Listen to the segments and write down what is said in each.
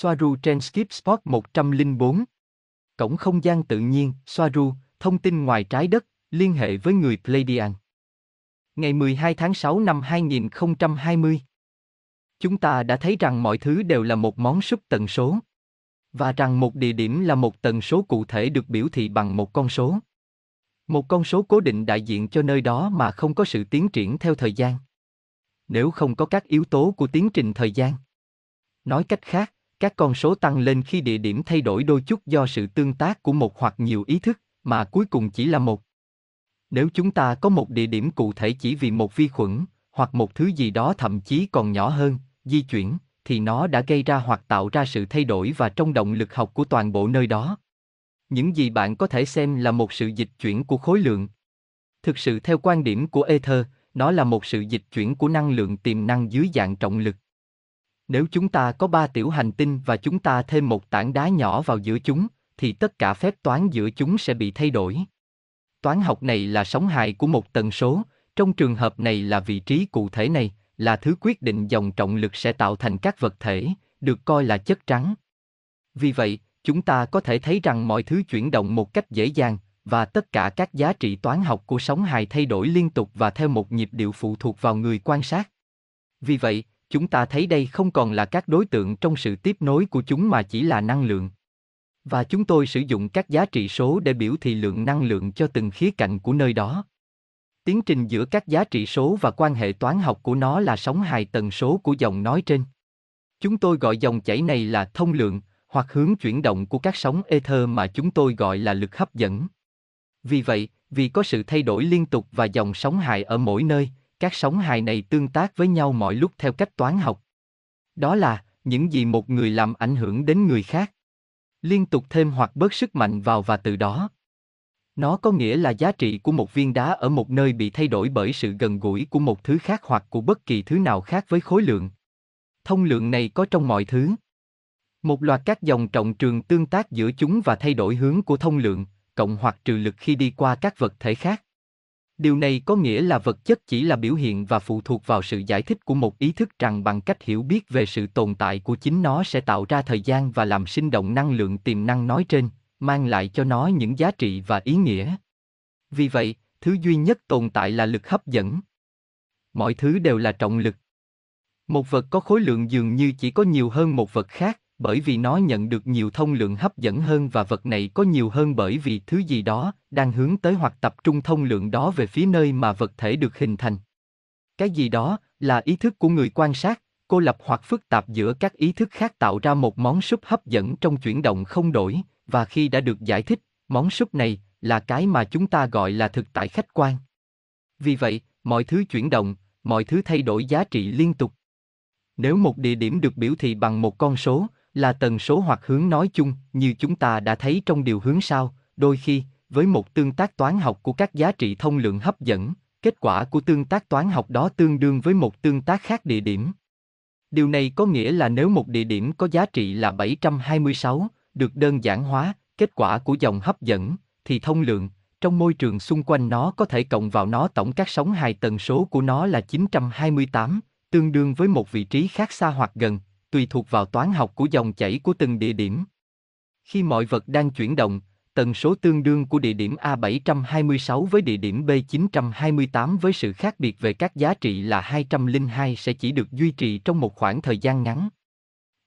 Soaru trên Skip Spot 104. Cổng không gian tự nhiên, Soaru, thông tin ngoài trái đất, liên hệ với người Pleiadian. Ngày 12 tháng 6 năm 2020. Chúng ta đã thấy rằng mọi thứ đều là một món súp tần số. Và rằng một địa điểm là một tần số cụ thể được biểu thị bằng một con số. Một con số cố định đại diện cho nơi đó mà không có sự tiến triển theo thời gian. Nếu không có các yếu tố của tiến trình thời gian. Nói cách khác, các con số tăng lên khi địa điểm thay đổi đôi chút do sự tương tác của một hoặc nhiều ý thức, mà cuối cùng chỉ là một. Nếu chúng ta có một địa điểm cụ thể chỉ vì một vi khuẩn, hoặc một thứ gì đó thậm chí còn nhỏ hơn, di chuyển, thì nó đã gây ra hoặc tạo ra sự thay đổi và trong động lực học của toàn bộ nơi đó. Những gì bạn có thể xem là một sự dịch chuyển của khối lượng. Thực sự theo quan điểm của Ether, nó là một sự dịch chuyển của năng lượng tiềm năng dưới dạng trọng lực. Nếu chúng ta có ba tiểu hành tinh và chúng ta thêm một tảng đá nhỏ vào giữa chúng, thì tất cả phép toán giữa chúng sẽ bị thay đổi. Toán học này là sóng hài của một tần số, trong trường hợp này là vị trí cụ thể này, là thứ quyết định dòng trọng lực sẽ tạo thành các vật thể, được coi là chất trắng. Vì vậy, chúng ta có thể thấy rằng mọi thứ chuyển động một cách dễ dàng, và tất cả các giá trị toán học của sóng hài thay đổi liên tục và theo một nhịp điệu phụ thuộc vào người quan sát. Vì vậy, chúng ta thấy đây không còn là các đối tượng trong sự tiếp nối của chúng mà chỉ là năng lượng. Và chúng tôi sử dụng các giá trị số để biểu thị lượng năng lượng cho từng khía cạnh của nơi đó. Tiến trình giữa các giá trị số và quan hệ toán học của nó là sóng hài tần số của dòng nói trên. Chúng tôi gọi dòng chảy này là thông lượng, hoặc hướng chuyển động của các sóng ether mà chúng tôi gọi là lực hấp dẫn. Vì vậy, vì có sự thay đổi liên tục và dòng sóng hài ở mỗi nơi, các sóng hài này tương tác với nhau mọi lúc theo cách toán học. Đó là những gì một người làm ảnh hưởng đến người khác. Liên tục thêm hoặc bớt sức mạnh vào và từ đó. Nó có nghĩa là giá trị của một viên đá ở một nơi bị thay đổi bởi sự gần gũi của một thứ khác hoặc của bất kỳ thứ nào khác với khối lượng. Thông lượng này có trong mọi thứ. Một loạt các dòng trọng trường tương tác giữa chúng và thay đổi hướng của thông lượng, cộng hoặc trừ lực khi đi qua các vật thể khác. Điều này có nghĩa là vật chất chỉ là biểu hiện và phụ thuộc vào sự giải thích của một ý thức rằng bằng cách hiểu biết về sự tồn tại của chính nó sẽ tạo ra thời gian và làm sinh động năng lượng tiềm năng nói trên, mang lại cho nó những giá trị và ý nghĩa. Vì vậy, thứ duy nhất tồn tại là lực hấp dẫn. Mọi thứ đều là trọng lực. Một vật có khối lượng dường như chỉ có nhiều hơn một vật khác, bởi vì nó nhận được nhiều thông lượng hấp dẫn hơn và vật này có nhiều hơn bởi vì thứ gì đó đang hướng tới hoặc tập trung thông lượng đó về phía nơi mà vật thể được hình thành. Cái gì đó là ý thức của người quan sát, cô lập hoặc phức tạp giữa các ý thức khác tạo ra một món súp hấp dẫn trong chuyển động không đổi, và khi đã được giải thích, món súp này là cái mà chúng ta gọi là thực tại khách quan. Vì vậy, mọi thứ chuyển động, mọi thứ thay đổi giá trị liên tục. Nếu một địa điểm được biểu thị bằng một con số, là tần số hoặc hướng nói chung, như chúng ta đã thấy trong điều hướng sau, đôi khi, với một tương tác toán học của các giá trị thông lượng hấp dẫn, kết quả của tương tác toán học đó tương đương với một tương tác khác địa điểm. Điều này có nghĩa là nếu một địa điểm có giá trị là 726, được đơn giản hóa, kết quả của dòng hấp dẫn, thì thông lượng, trong môi trường xung quanh nó có thể cộng vào nó tổng các sóng hài tần số của nó là 928, tương đương với một vị trí khác xa hoặc gần, tùy thuộc vào toán học của dòng chảy của từng địa điểm. Khi mọi vật đang chuyển động, tần số tương đương của địa điểm A726 với địa điểm B928 với sự khác biệt về các giá trị là 202 sẽ chỉ được duy trì trong một khoảng thời gian ngắn.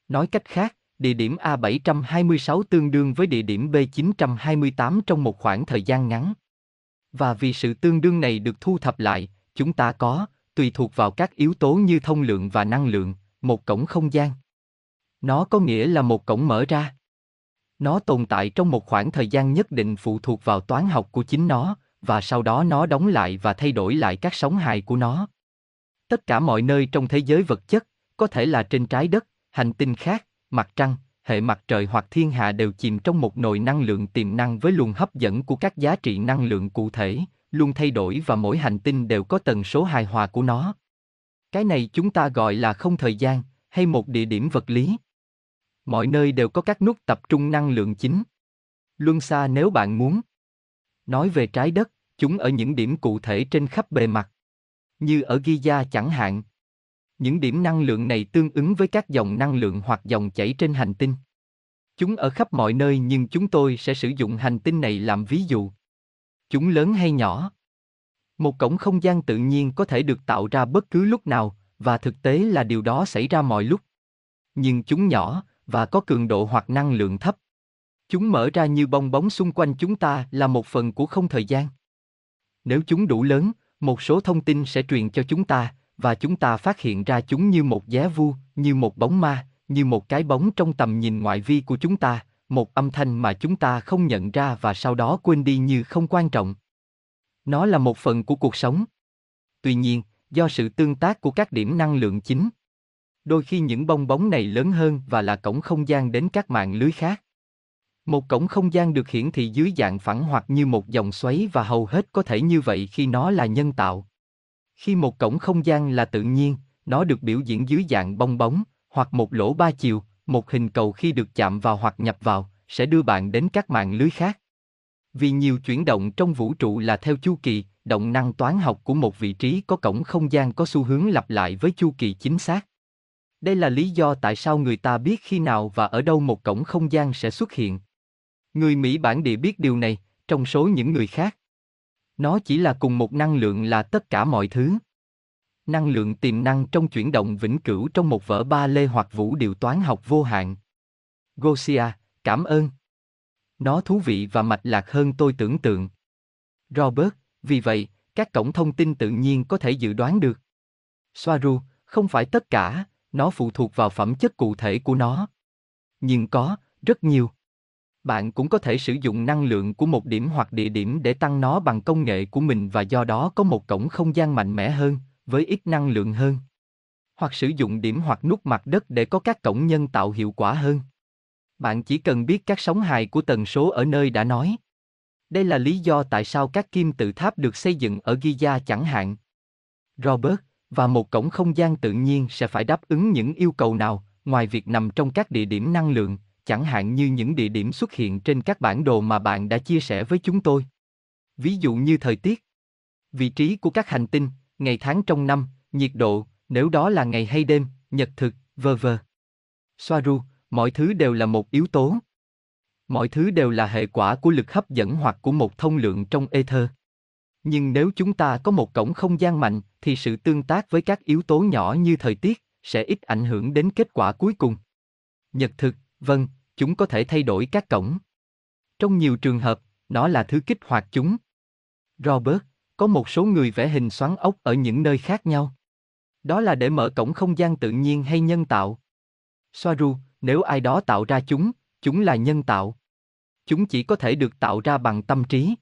Nói cách khác, địa điểm A726 tương đương với địa điểm B928 trong một khoảng thời gian ngắn. Và vì sự tương đương này được thu thập lại, chúng ta có, tùy thuộc vào các yếu tố như thông lượng và năng lượng, một cổng không gian. Nó có nghĩa là một cổng mở ra. Nó tồn tại trong một khoảng thời gian nhất định phụ thuộc vào toán học của chính nó, và sau đó nó đóng lại và thay đổi lại các sóng hài của nó. Tất cả mọi nơi trong thế giới vật chất, có thể là trên trái đất, hành tinh khác, mặt trăng, hệ mặt trời hoặc thiên hạ đều chìm trong một nồi năng lượng tiềm năng với luồng hấp dẫn của các giá trị năng lượng cụ thể, luôn thay đổi và mỗi hành tinh đều có tần số hài hòa của nó. Cái này chúng ta gọi là không thời gian, hay một địa điểm vật lý. Mọi nơi đều có các nút tập trung năng lượng chính. Luân xa nếu bạn muốn. Nói về trái đất, chúng ở những điểm cụ thể trên khắp bề mặt. Như ở Giza chẳng hạn. Những điểm năng lượng này tương ứng với các dòng năng lượng hoặc dòng chảy trên hành tinh. Chúng ở khắp mọi nơi nhưng chúng tôi sẽ sử dụng hành tinh này làm ví dụ. Chúng lớn hay nhỏ? Một cổng không gian tự nhiên có thể được tạo ra bất cứ lúc nào, và thực tế là điều đó xảy ra mọi lúc. Nhưng chúng nhỏ, và có cường độ hoặc năng lượng thấp. Chúng mở ra như bong bóng xung quanh chúng ta là một phần của không thời gian. Nếu chúng đủ lớn, một số thông tin sẽ truyền cho chúng ta, và chúng ta phát hiện ra chúng như một giá vu, như một bóng ma, như một cái bóng trong tầm nhìn ngoại vi của chúng ta, một âm thanh mà chúng ta không nhận ra và sau đó quên đi như không quan trọng. Nó là một phần của cuộc sống. Tuy nhiên, do sự tương tác của các điểm năng lượng chính, đôi khi những bong bóng này lớn hơn và là cổng không gian đến các mạng lưới khác. Một cổng không gian được hiển thị dưới dạng phẳng hoặc như một dòng xoáy và hầu hết có thể như vậy khi nó là nhân tạo. Khi một cổng không gian là tự nhiên, nó được biểu diễn dưới dạng bong bóng, hoặc một lỗ ba chiều, một hình cầu khi được chạm vào hoặc nhập vào, sẽ đưa bạn đến các mạng lưới khác. Vì nhiều chuyển động trong vũ trụ là theo chu kỳ, động năng toán học của một vị trí có cổng không gian có xu hướng lặp lại với chu kỳ chính xác. Đây là lý do tại sao người ta biết khi nào và ở đâu một cổng không gian sẽ xuất hiện. Người Mỹ bản địa biết điều này, trong số những người khác. Nó chỉ là cùng một năng lượng là tất cả mọi thứ. Năng lượng tiềm năng trong chuyển động vĩnh cửu trong một vở ba lê hoặc vũ điệu toán học vô hạn. Gosia, cảm ơn. Nó thú vị và mạch lạc hơn tôi tưởng tượng. Robert, vì vậy, các cổng thông tin tự nhiên có thể dự đoán được. Soaru, không phải tất cả, nó phụ thuộc vào phẩm chất cụ thể của nó. Nhưng có, rất nhiều. Bạn cũng có thể sử dụng năng lượng của một điểm hoặc địa điểm để tăng nó bằng công nghệ của mình và do đó có một cổng không gian mạnh mẽ hơn, với ít năng lượng hơn. Hoặc sử dụng điểm hoặc nút mặt đất để có các cổng nhân tạo hiệu quả hơn. Bạn chỉ cần biết các sóng hài của tần số ở nơi đã nói. Đây là lý do tại sao các kim tự tháp được xây dựng ở Giza chẳng hạn. Robert, và một cổng không gian tự nhiên sẽ phải đáp ứng những yêu cầu nào, ngoài việc nằm trong các địa điểm năng lượng, chẳng hạn như những địa điểm xuất hiện trên các bản đồ mà bạn đã chia sẻ với chúng tôi. Ví dụ như thời tiết, vị trí của các hành tinh, ngày tháng trong năm, nhiệt độ, nếu đó là ngày hay đêm, nhật thực, v.v. Soaru, mọi thứ đều là một yếu tố. Mọi thứ đều là hệ quả của lực hấp dẫn hoặc của một thông lượng trong ether. Nhưng nếu chúng ta có một cổng không gian mạnh, thì sự tương tác với các yếu tố nhỏ như thời tiết sẽ ít ảnh hưởng đến kết quả cuối cùng. Nhật thực, vâng, chúng có thể thay đổi các cổng. Trong nhiều trường hợp, nó là thứ kích hoạt chúng. Robert, có một số người vẽ hình xoắn ốc ở những nơi khác nhau. Đó là để mở cổng không gian tự nhiên hay nhân tạo. Soaru, nếu ai đó tạo ra chúng, chúng là nhân tạo. Chúng chỉ có thể được tạo ra bằng tâm trí.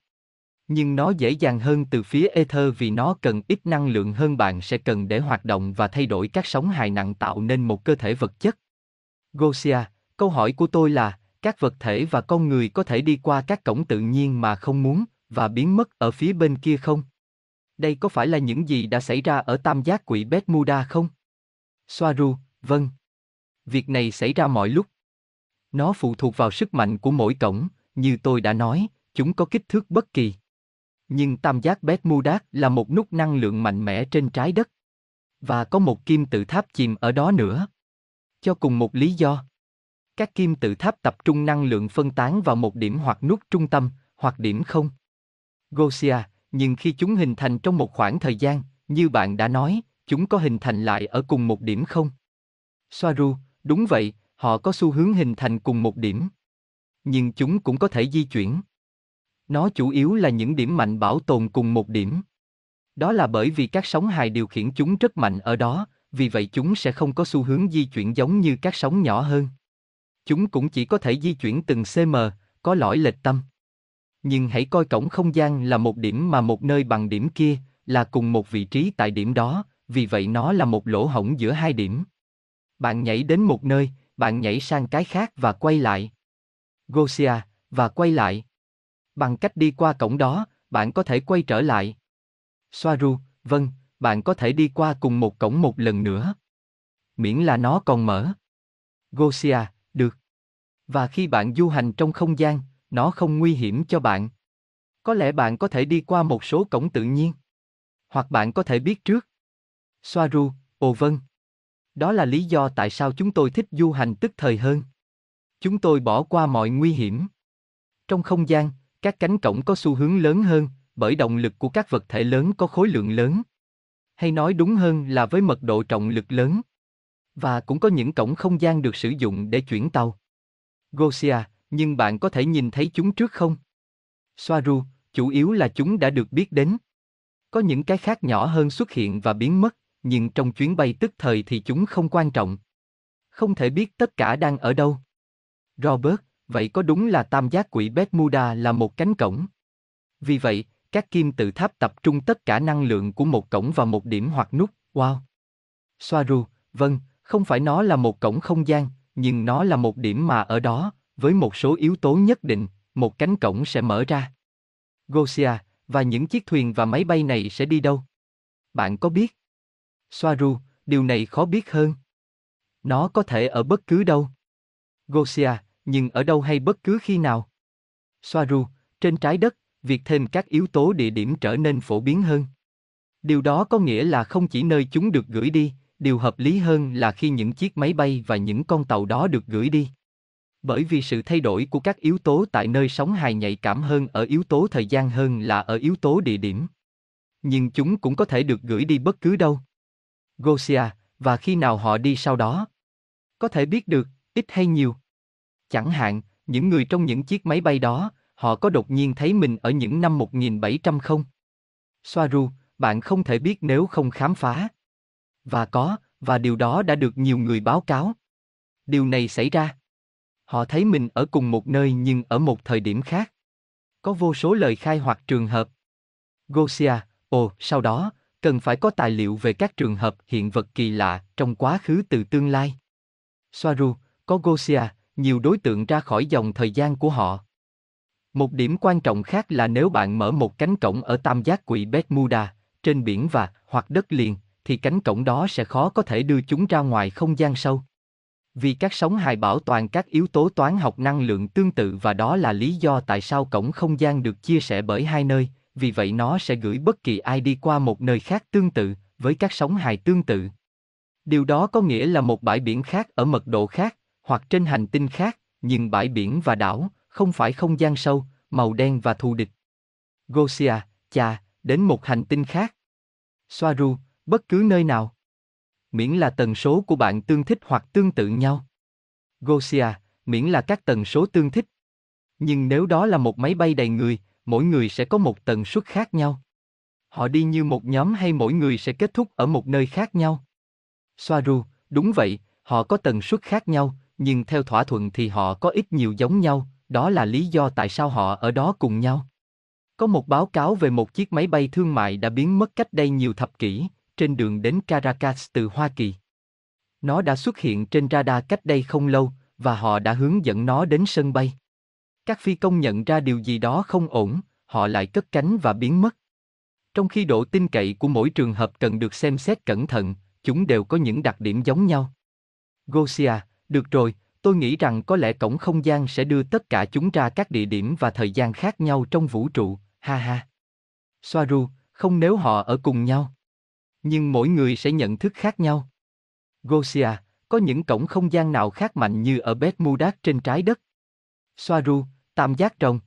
Nhưng nó dễ dàng hơn từ phía ether vì nó cần ít năng lượng hơn bạn sẽ cần để hoạt động và thay đổi các sóng hài nặng tạo nên một cơ thể vật chất. Gosia, câu hỏi của tôi là, các vật thể và con người có thể đi qua các cổng tự nhiên mà không muốn, và biến mất ở phía bên kia không? Đây có phải là những gì đã xảy ra ở tam giác quỷ Bermuda không? Soaru, vâng. Việc này xảy ra mọi lúc. Nó phụ thuộc vào sức mạnh của mỗi cổng, như tôi đã nói, chúng có kích thước bất kỳ. Nhưng tam giác Bermuda là một nút năng lượng mạnh mẽ trên trái đất. Và có một kim tự tháp chìm ở đó nữa. Cho cùng một lý do. Các kim tự tháp tập trung năng lượng phân tán vào một điểm hoặc nút trung tâm, hoặc điểm không. Gosia, nhưng khi chúng hình thành trong một khoảng thời gian, như bạn đã nói, chúng có hình thành lại ở cùng một điểm không? Soaru, đúng vậy, họ có xu hướng hình thành cùng một điểm. Nhưng chúng cũng có thể di chuyển. Nó chủ yếu là những điểm mạnh bảo tồn cùng một điểm. Đó là bởi vì các sóng hài điều khiển chúng rất mạnh ở đó, vì vậy chúng sẽ không có xu hướng di chuyển giống như các sóng nhỏ hơn. Chúng cũng chỉ có thể di chuyển từng cm, có lõi lệch tâm. Nhưng hãy coi cổng không gian là một điểm mà một nơi bằng điểm kia, là cùng một vị trí tại điểm đó, vì vậy nó là một lỗ hổng giữa hai điểm. Bạn nhảy đến một nơi, bạn nhảy sang cái khác và quay lại. Gosia, và quay lại. Bằng cách đi qua cổng đó, bạn có thể quay trở lại. Soaru, vâng, bạn có thể đi qua cùng một cổng một lần nữa. Miễn là nó còn mở. Gosia, được. Và khi bạn du hành trong không gian, nó không nguy hiểm cho bạn. Có lẽ bạn có thể đi qua một số cổng tự nhiên. Hoặc bạn có thể biết trước. Soaru, ồ vâng. Đó là lý do tại sao chúng tôi thích du hành tức thời hơn. Chúng tôi bỏ qua mọi nguy hiểm. Trong không gian, các cánh cổng có xu hướng lớn hơn, bởi động lực của các vật thể lớn có khối lượng lớn. Hay nói đúng hơn là với mật độ trọng lực lớn. Và cũng có những cổng không gian được sử dụng để chuyển tàu. Gosia, nhưng bạn có thể nhìn thấy chúng trước không? Soaru, chủ yếu là chúng đã được biết đến. Có những cái khác nhỏ hơn xuất hiện và biến mất, nhưng trong chuyến bay tức thời thì chúng không quan trọng. Không thể biết tất cả đang ở đâu. Robert, vậy có đúng là tam giác quỷ Bermuda là một cánh cổng? Vì vậy, các kim tự tháp tập trung tất cả năng lượng của một cổng vào một điểm hoặc nút, wow. Soaru, vâng, không phải nó là một cổng không gian, nhưng nó là một điểm mà ở đó, với một số yếu tố nhất định, một cánh cổng sẽ mở ra. Gosia, và những chiếc thuyền và máy bay này sẽ đi đâu? Bạn có biết? Soaru, điều này khó biết hơn. Nó có thể ở bất cứ đâu. Gosia, nhưng ở đâu hay bất cứ khi nào? Soaru, trên trái đất, việc thêm các yếu tố địa điểm trở nên phổ biến hơn. Điều đó có nghĩa là không chỉ nơi chúng được gửi đi, điều hợp lý hơn là khi những chiếc máy bay và những con tàu đó được gửi đi. Bởi vì sự thay đổi của các yếu tố tại nơi sống hài nhạy cảm hơn ở yếu tố thời gian hơn là ở yếu tố địa điểm. Nhưng chúng cũng có thể được gửi đi bất cứ đâu. Gosia, và khi nào họ đi sau đó? Có thể biết được, ít hay nhiều. Chẳng hạn, những người trong những chiếc máy bay đó, họ có đột nhiên thấy mình ở những năm 1700 không? Soaru, bạn không thể biết nếu không khám phá. Và có, và điều đó đã được nhiều người báo cáo. Điều này xảy ra. Họ thấy mình ở cùng một nơi nhưng ở một thời điểm khác. Có vô số lời khai hoặc trường hợp. Gosia, ồ, sau đó, cần phải có tài liệu về các trường hợp hiện vật kỳ lạ trong quá khứ từ tương lai. Soaru, có Gosia, nhiều đối tượng ra khỏi dòng thời gian của họ. Một điểm quan trọng khác là nếu bạn mở một cánh cổng ở tam giác quỷ Bermuda, trên biển và hoặc đất liền, thì cánh cổng đó sẽ khó có thể đưa chúng ra ngoài không gian sâu. Vì các sóng hài bảo toàn các yếu tố toán học năng lượng tương tự và đó là lý do tại sao cổng không gian được chia sẻ bởi hai nơi, vì vậy nó sẽ gửi bất kỳ ai đi qua một nơi khác tương tự, với các sóng hài tương tự. Điều đó có nghĩa là một bãi biển khác ở mật độ khác, hoặc trên hành tinh khác, nhưng bãi biển và đảo, không phải không gian sâu, màu đen và thù địch. Gosia, cha, đến một hành tinh khác. Soaru, bất cứ nơi nào. Miễn là tần số của bạn tương thích hoặc tương tự nhau. Gosia, miễn là các tần số tương thích. Nhưng nếu đó là một máy bay đầy người, mỗi người sẽ có một tần suất khác nhau. Họ đi như một nhóm hay mỗi người sẽ kết thúc ở một nơi khác nhau? Soaru, đúng vậy, họ có tần suất khác nhau, nhưng theo thỏa thuận thì họ có ít nhiều giống nhau, đó là lý do tại sao họ ở đó cùng nhau. Có một báo cáo về một chiếc máy bay thương mại đã biến mất cách đây nhiều thập kỷ, trên đường đến Caracas từ Hoa Kỳ. Nó đã xuất hiện trên radar cách đây không lâu, và họ đã hướng dẫn nó đến sân bay. Các phi công nhận ra điều gì đó không ổn, họ lại cất cánh và biến mất. Trong khi độ tin cậy của mỗi trường hợp cần được xem xét cẩn thận, chúng đều có những đặc điểm giống nhau. Gosia, được rồi, tôi nghĩ rằng có lẽ cổng không gian sẽ đưa tất cả chúng ra các địa điểm và thời gian khác nhau trong vũ trụ, ha ha. Soaru, không nếu họ ở cùng nhau. Nhưng mỗi người sẽ nhận thức khác nhau. Gosia, có những cổng không gian nào khác mạnh như ở Bermuda trên trái đất? Soaru, Tam giác trong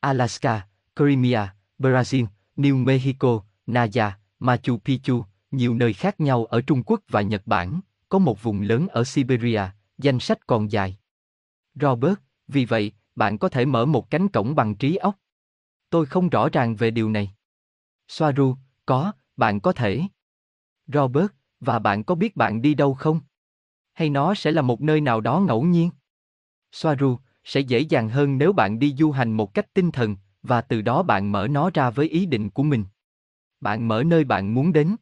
Alaska, Crimea, Brazil, New Mexico, Naya, Machu Picchu, nhiều nơi khác nhau ở Trung Quốc và Nhật Bản, có một vùng lớn ở Siberia, danh sách còn dài. Robert, vì vậy, bạn có thể mở một cánh cổng bằng trí óc. Tôi không rõ ràng về điều này. Soaru, có, bạn có thể. Robert, và bạn có biết bạn đi đâu không? Hay nó sẽ là một nơi nào đó ngẫu nhiên? Soaru, sẽ dễ dàng hơn nếu bạn đi du hành một cách tinh thần, và từ đó bạn mở nó ra với ý định của mình. Bạn mở nơi bạn muốn đến.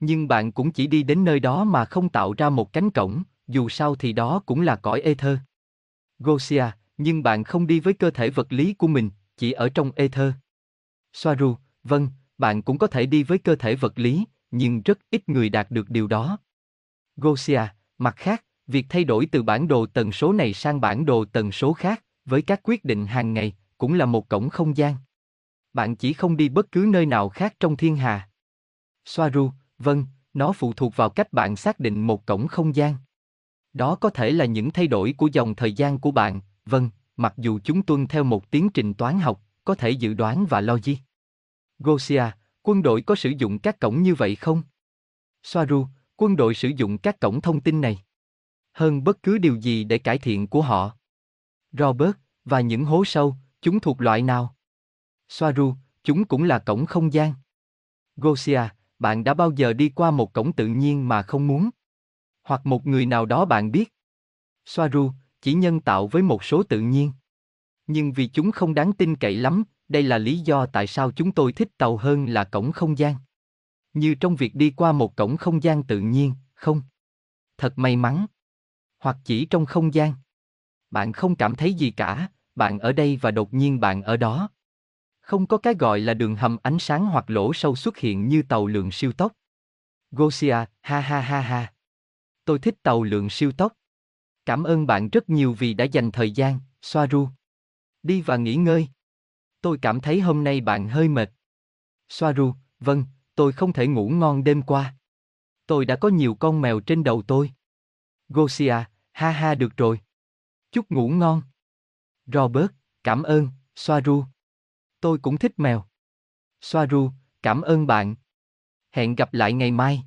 Nhưng bạn cũng chỉ đi đến nơi đó mà không tạo ra một cánh cổng, dù sao thì đó cũng là cõi ether. Gosia, nhưng bạn không đi với cơ thể vật lý của mình, chỉ ở trong ether. Soaru, vâng, bạn cũng có thể đi với cơ thể vật lý, nhưng rất ít người đạt được điều đó. Gosia, mặt khác, việc thay đổi từ bản đồ tần số này sang bản đồ tần số khác, với các quyết định hàng ngày, cũng là một cổng không gian. Bạn chỉ không đi bất cứ nơi nào khác trong thiên hà. Soaru, vâng, Nó phụ thuộc vào cách bạn xác định một cổng không gian. Đó có thể là những thay đổi của dòng thời gian của bạn, vâng, mặc dù chúng tuân theo một tiến trình toán học, có thể dự đoán và logic. Gosia, quân đội có sử dụng các cổng như vậy không? Soaru, quân đội sử dụng các cổng thông tin này. Hơn bất cứ điều gì để cải thiện của họ. Robert, và những hố sâu, chúng thuộc loại nào? Soaru, chúng cũng là cổng không gian. Gosia, bạn đã bao giờ đi qua một cổng tự nhiên mà không muốn? Hoặc một người nào đó bạn biết? Soaru, chỉ nhân tạo với một số tự nhiên. Nhưng vì chúng không đáng tin cậy lắm, đây là lý do tại sao chúng tôi thích tàu hơn là cổng không gian. Như trong việc đi qua một cổng không gian tự nhiên, không? Thật may mắn. Hoặc chỉ trong không gian. Bạn không cảm thấy gì cả, bạn ở đây và đột nhiên bạn ở đó. Không có cái gọi là đường hầm ánh sáng hoặc lỗ sâu xuất hiện như tàu lượng siêu tốc. Gosia, ha ha ha ha. Tôi thích tàu lượng siêu tốc. Cảm ơn bạn rất nhiều vì đã dành thời gian, Soaru. Đi và nghỉ ngơi. Tôi cảm thấy hôm nay bạn hơi mệt. Soaru, vâng, tôi không thể ngủ ngon đêm qua. Tôi đã có nhiều con mèo trên đầu tôi. Gosia, ha ha được rồi. Chúc ngủ ngon. Robert, cảm ơn, Soaru. Tôi cũng thích mèo. Soaru, cảm ơn bạn. Hẹn gặp lại ngày mai.